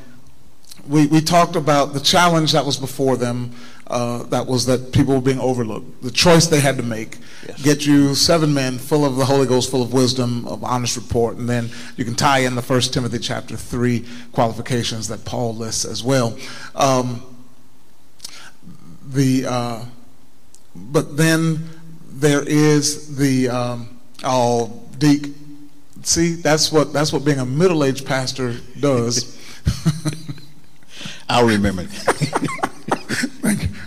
we we talked about the challenge that was before them. Uh, that was that people were being overlooked. The choice they had to make: yes. get you seven men full of the Holy Ghost, full of wisdom, of honest report, and then you can tie in the First Timothy chapter three qualifications that Paul lists as well. Um, the uh, but then there is the um, oh Deke. See, that's what that's what being a middle-aged pastor does. I'll remember.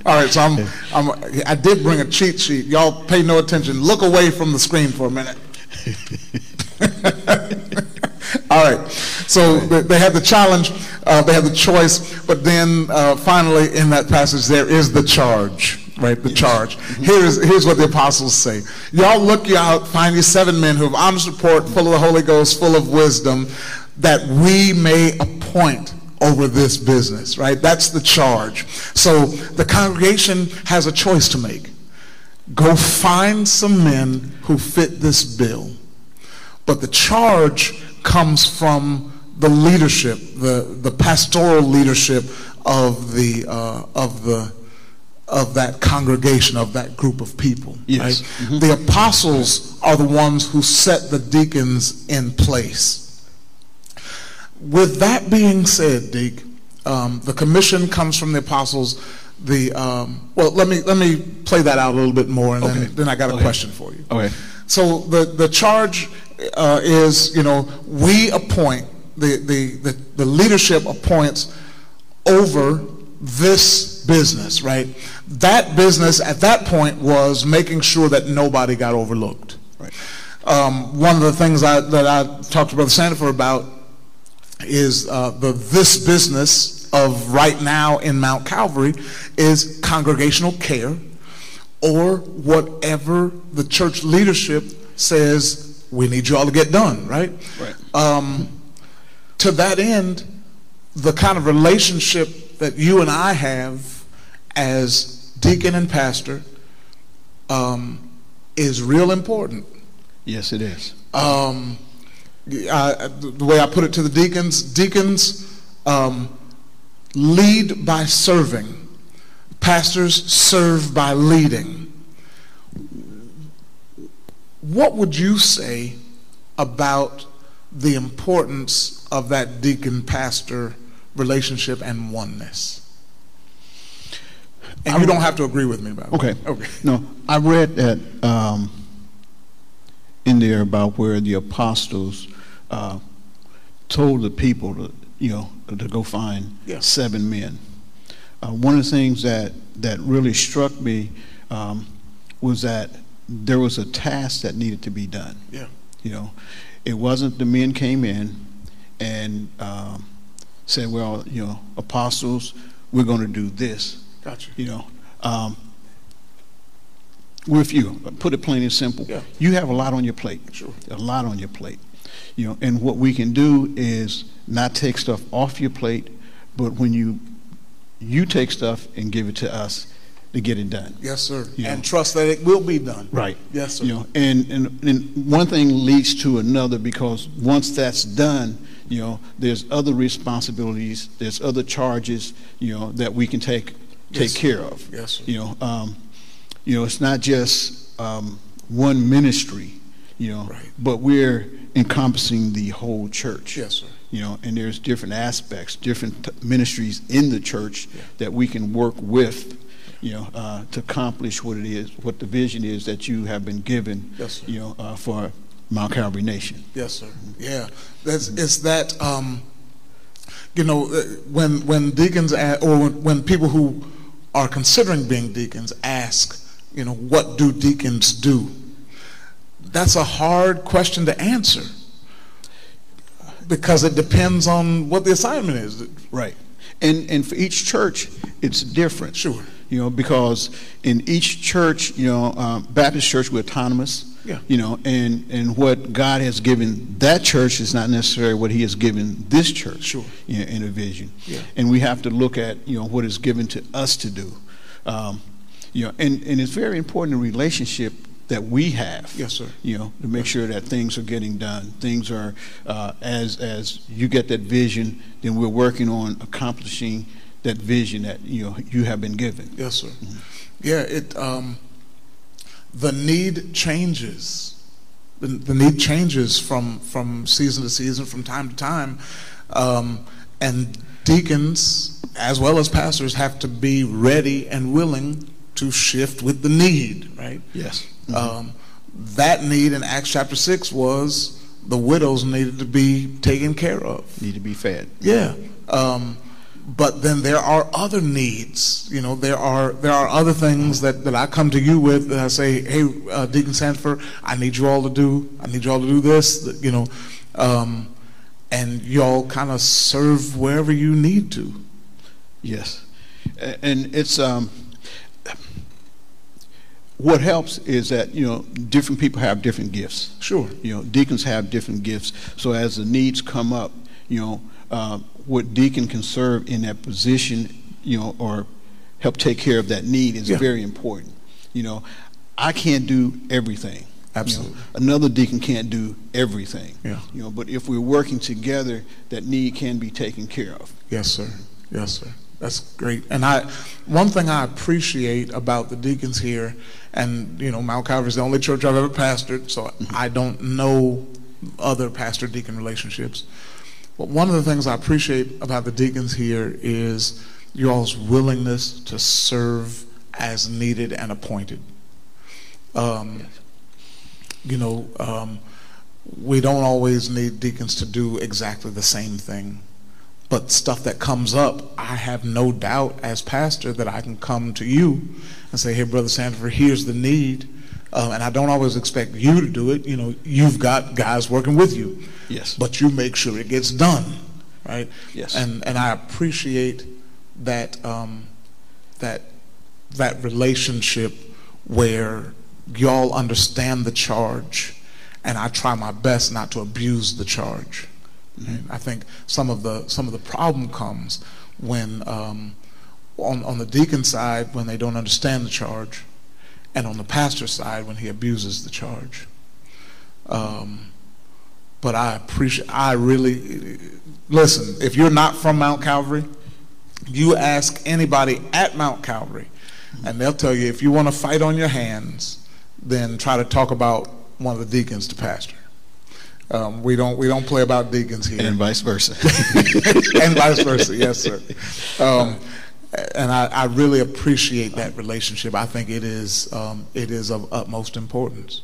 All right, so I'm, I'm I did bring a cheat sheet. Y'all pay no attention. Look away from the screen for a minute. All right. So they had the challenge, uh, they had the choice, but then uh, finally in that passage there is the charge right? The charge. Here's, here's what the apostles say. Y'all look you out, find you seven men who have honest report, full of the Holy Ghost, full of wisdom, that we may appoint over this business, right? That's the charge. So the congregation has a choice to make. Go find some men who fit this bill. But the charge comes from the leadership, the, the pastoral leadership of the, uh, of the of that congregation, of that group of people. Yes. Right? Mm-hmm. The apostles are the ones who set the deacons in place. With that being said, Deke, um, the commission comes from the apostles. The um, well, let me let me play that out a little bit more, and okay. then, then I got a okay. question for you. Okay. So the the charge uh, is, you know, we appoint the the the, the leadership appoints over this business, right? That business at that point was making sure that nobody got overlooked. Right. Um, one of the things I, that I talked to Brother Sandifer about is uh, the this business of right now in Mount Calvary is congregational care or whatever the church leadership says we need you all to get done, right? Right. Um, to that end, the kind of relationship that you and I have as deacon and pastor um, is real important. Yes, it is. Um, I, the way I put it to the deacons, deacons um, lead by serving, pastors serve by leading. What would you say about the importance of that deacon pastor relationship and oneness. And you don't have to agree with me about it. Okay. Okay. No, I read that um, in there about where the apostles uh, told the people to, you know, to go find yeah. seven men. Uh, one of the things that that really struck me um, was that there was a task that needed to be done. Yeah. You know, it wasn't the men came in and um, say, well, you know, apostles, we're going to do this. Gotcha. You know, um, with you, put it plain and simple. Yeah. You have a lot on your plate. Sure. A lot on your plate. You know, and what we can do is not take stuff off your plate, but when you you take stuff and give it to us, to get it done. Yes, sir. You and know. trust that it will be done. Right. Yes, sir. You know, and, and, and one thing leads to another because once that's done, you know, there's other responsibilities, there's other charges, you know, that we can take take Yes. care of. Yes, sir. You know, um, you know, it's not just um, one ministry, you know, Right. but we're encompassing the whole church. Yes, sir. You know, and there's different aspects, different t- ministries in the church Yeah. that we can work with, you know, uh, to accomplish what it is, what the vision is that you have been given, Yes, sir. you know, uh, for Mount Calvary Nation. Yes, sir. Yeah, that's it's that. Um, you know, uh, when when deacons or when, when people who are considering being deacons ask, you know, what do deacons do? That's a hard question to answer because it depends on what the assignment is. Right. And and for each church, it's different. Sure. You know, because in each church, you know, um, Baptist church, we're autonomous. Yeah. You know, and and what God has given that church is not necessarily what He has given this church. Sure. You know, in a vision. Yeah. And we have to look at you know what is given to us to do. Um, you know, and and it's very important the relationship that we have. Yes, sir. You know, to make sure that things are getting done. Things are uh, as as you get that vision, then we're working on accomplishing that vision that you know you have been given. Yes, sir. Yeah, it um, the need changes. The, the need changes from from season to season, from time to time, um, and deacons as well as pastors have to be ready and willing to shift with the need. Right. Yes. Um, that need in Acts chapter six was the widows needed to be taken care of. Need to be fed. Yeah. Um, but then there are other needs. You know, there are there are other things that, that I come to you with that I say, hey, uh, Deacon Sandifer, I need you all to do. I need you all to do this. You know, um, and y'all kind of serve wherever you need to. Yes. And it's um, what helps is that you know different people have different gifts. Sure. You know, deacons have different gifts. So as the needs come up, you know, uh, what deacon can serve in that position, you know, or help take care of that need is Yeah. very important. You know, I can't do everything. You know, Absolutely. another deacon can't do everything. Yeah. You know, but if we're working together, that need can be taken care of. Yes, sir. Yes, sir. That's great. And I, one thing I appreciate about the deacons here, and you know, Mount Calvary is the only church I've ever pastored, so I don't know other pastor deacon relationships. But one of the things I appreciate about the deacons here is y'all's willingness to serve as needed and appointed. Um, you know, um, we don't always need deacons to do exactly the same thing. But stuff that comes up, I have no doubt as pastor that I can come to you and say, hey, Brother Sandifer, here's the need. Um, and I don't always expect you to do it. You know, you've got guys working with you. Yes. But you make sure it gets done, right? Yes. And, and I appreciate that, um, that, that relationship where y'all understand the charge and I try my best not to abuse the charge. And I think some of the some of the problem comes when um, on on the deacon side when they don't understand the charge, and on the pastor's side when he abuses the charge. Um, but I appreciate. I really listen. If you're not from Mount Calvary, you ask anybody at Mount Calvary, and they'll tell you if you want to fight on your hands, then try to talk about one of the deacons to pastor. Um, we don't we don't play about deacons here, And vice versa. and vice versa. Yes, sir. Um, and I, I really appreciate that relationship. I think it is um, it is of utmost importance.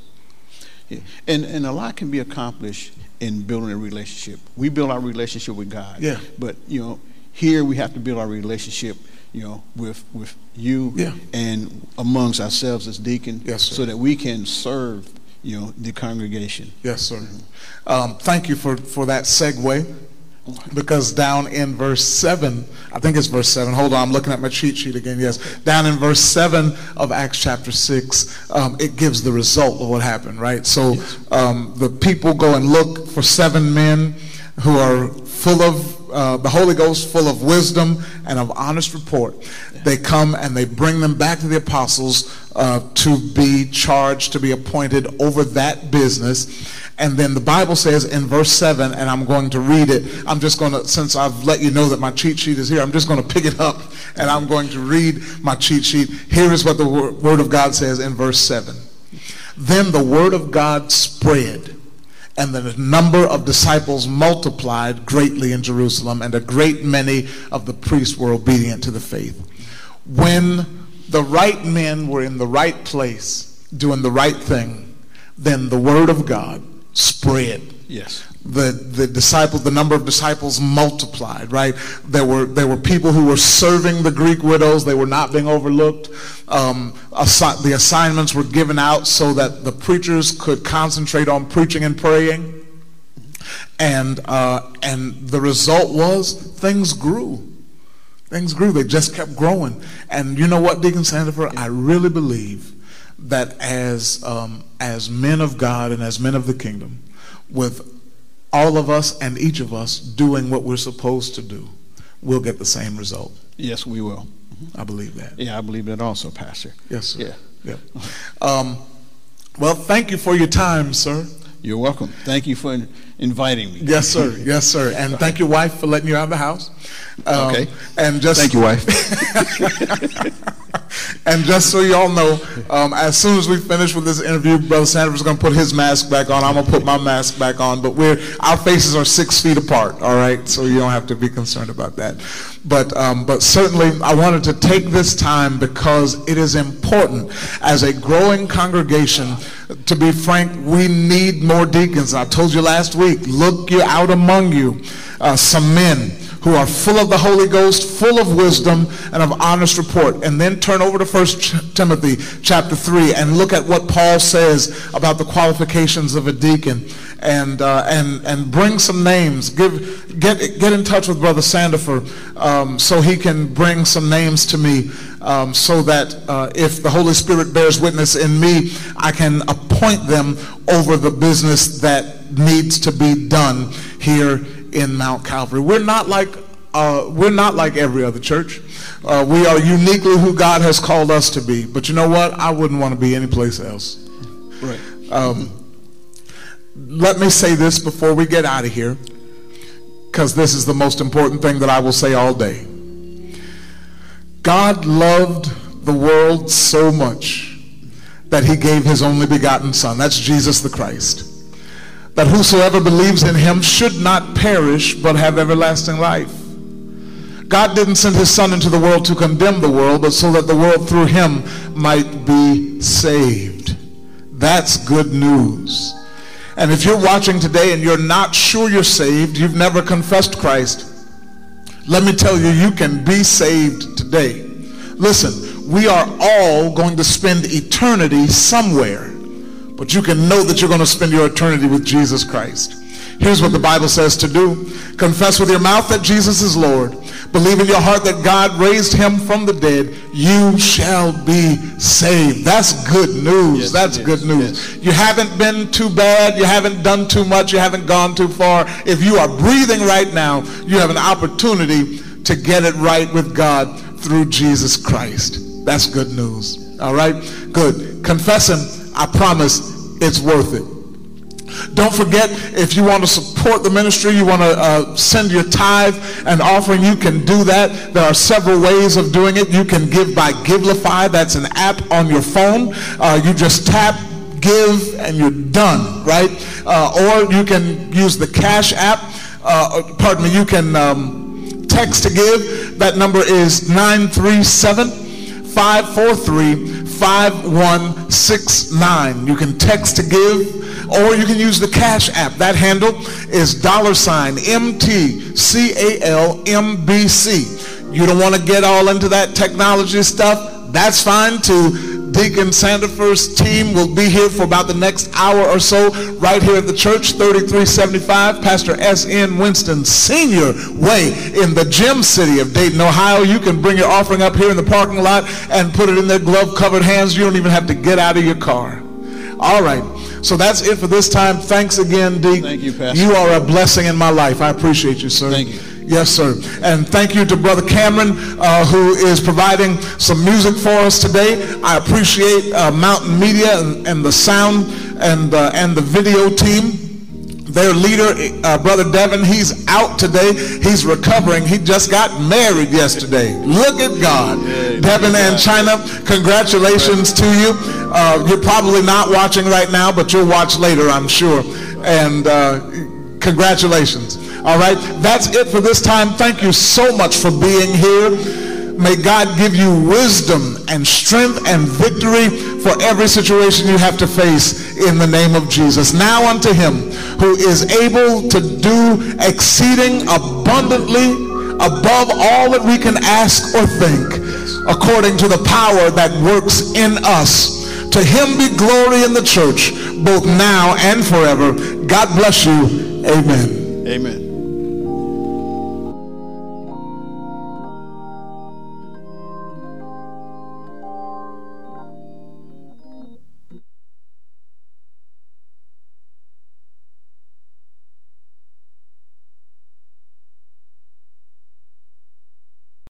Yeah. And and a lot can be accomplished in building a relationship. We build our relationship with God. Yeah. But you know, here we have to build our relationship, you know, with with you Yeah. and amongst ourselves as deacon, Yes, sir. so that we can serve, you know, the congregation. Yes, sir. Um, thank you for, for that segue. Because down in verse 7, I think it's verse 7. Hold on, I'm looking at my cheat sheet again. Yes. Down in verse 7 of Acts chapter 6, um, it gives the result of what happened, right? So um, the people go and look for seven men who are full of uh, the Holy Ghost, full of wisdom and of honest report. They come and they bring them back to the apostles uh, to be charged, to be appointed over that business. And then the Bible says in verse 7, and I'm going to read it. I'm just going to, since I've let you know that my cheat sheet is here, I'm just going to pick it up and I'm going to read my cheat sheet. Here is what the Word of God says in verse 7. Then the Word of God spread and the number of disciples multiplied greatly in Jerusalem, and a great many of the priests were obedient to the faith. When the right men were in the right place, doing the right thing, then the word of God spread. Yes. The, the disciples, the number of disciples multiplied, right? There were, there were people who were serving the Greek widows. They were not being overlooked. Um, assi- the assignments were given out so that the preachers could concentrate on preaching and praying. And, uh, and the result was things grew. Things grew. They just kept growing. And you know what, Deacon Sandifer, I really believe that as, um, as men of God and as men of the kingdom, with all of us and each of us doing what we're supposed to do, we'll get the same result. Yes, we will. I believe that. Yeah, I believe that also, Pastor. Yes, sir. Yeah. Yeah. Um, well, thank you for your time, sir. You're welcome. Thank you for inviting me. Yes, sir. Yes, sir. And thank your wife for letting you out of the house. Um, Okay. And just Thank you, wife. and just so you all know, um, as soon as we finish with this interview, Brother Sanders is going to put his mask back on. I'm going to put my mask back on. But we're our faces are six feet apart. All right, so you don't have to be concerned about that. But um, but certainly, I wanted to take this time because it is important as a growing congregation. To be frank, we need more deacons. I told you last week. Look you out among you, uh, some men who are full of the Holy Ghost, full of wisdom, and of honest report. And then turn over to 1 Timothy chapter 3 and look at what Paul says about the qualifications of a deacon and, uh, and, and bring some names. Give, get, get in touch with Brother Sandifer um, so he can bring some names to me um, so that uh, if the Holy Spirit bears witness in me, I can appoint them over the business that needs to be done here in Mount Calvary. We're not like uh, we're not like every other church. Uh, we are uniquely who God has called us to be. But you know what? I wouldn't want to be anyplace else. Right. Um, let me say this before we get out of here, because this is the most important thing that I will say all day. God loved the world so much that he gave his only begotten Son. That's Jesus the Christ. That whosoever believes in him should not perish but have everlasting life. God didn't send his Son into the world to condemn the world, but so that the world through him might be saved. That's good news. And if you're watching today and you're not sure you're saved, you've never confessed Christ, let me tell you, you can be saved today. Listen, we are all going to spend eternity somewhere, but you can know that you're going to spend your eternity with Jesus Christ. Here's what the Bible says to do. Confess with your mouth that Jesus is Lord. Believe in your heart that God raised him from the dead. You shall be saved. That's good news. Yes, That's yes, good news. yes. You haven't been too bad. You haven't done too much. You haven't gone too far. If you are breathing right now, you have an opportunity to get it right with God through Jesus Christ. That's good news. All right? Good. Confess him. I promise it's worth it. Don't forget, if you want to support the ministry, you want to uh, send your tithe and offering, you can do that. There are several ways of doing it. You can give by Givelify. That's an app on your phone. Uh, you just tap give and you're done, right? Uh, or you can use the Cash app. Uh, pardon me, you can um, text to give. That number is 937 543 5169. You can text to give or you can use the Cash app. That handle is dollar sign MTCALMBC. You don't want to get all into that technology stuff? That's fine too. Deacon Sandifer's team will be here for about the next hour or so right here at the church, 3375 Pastor S.N. Winston Senior Way in the Gem City of Dayton, Ohio. You can bring your offering up here in the parking lot and put it in their glove-covered hands. You don't even have to get out of your car. All right. So that's it for this time. Thanks again, Deke. Thank you, Pastor. You are a blessing in my life. I appreciate you, sir. Thank you. Yes, sir. And thank you to Brother Cameron, uh, who is providing some music for us today. I appreciate uh, Mountain Media and, and, the sound and, uh, and the video team. Their leader, uh, Brother Devin, he's out today. He's recovering. He just got married yesterday. Look at God. Yeah, Devin and China, congratulations to you. Uh, you're probably not watching right now, but you'll watch later, I'm sure. And uh, congratulations. All right, that's it for this time. Thank you so much for being here. May God give you wisdom and strength and victory for every situation you have to face in the name of Jesus. Now unto him who is able to do exceeding abundantly above all that we can ask or think according to the power that works in us. To him be glory in the church both now and forever. God bless you. Amen. Amen.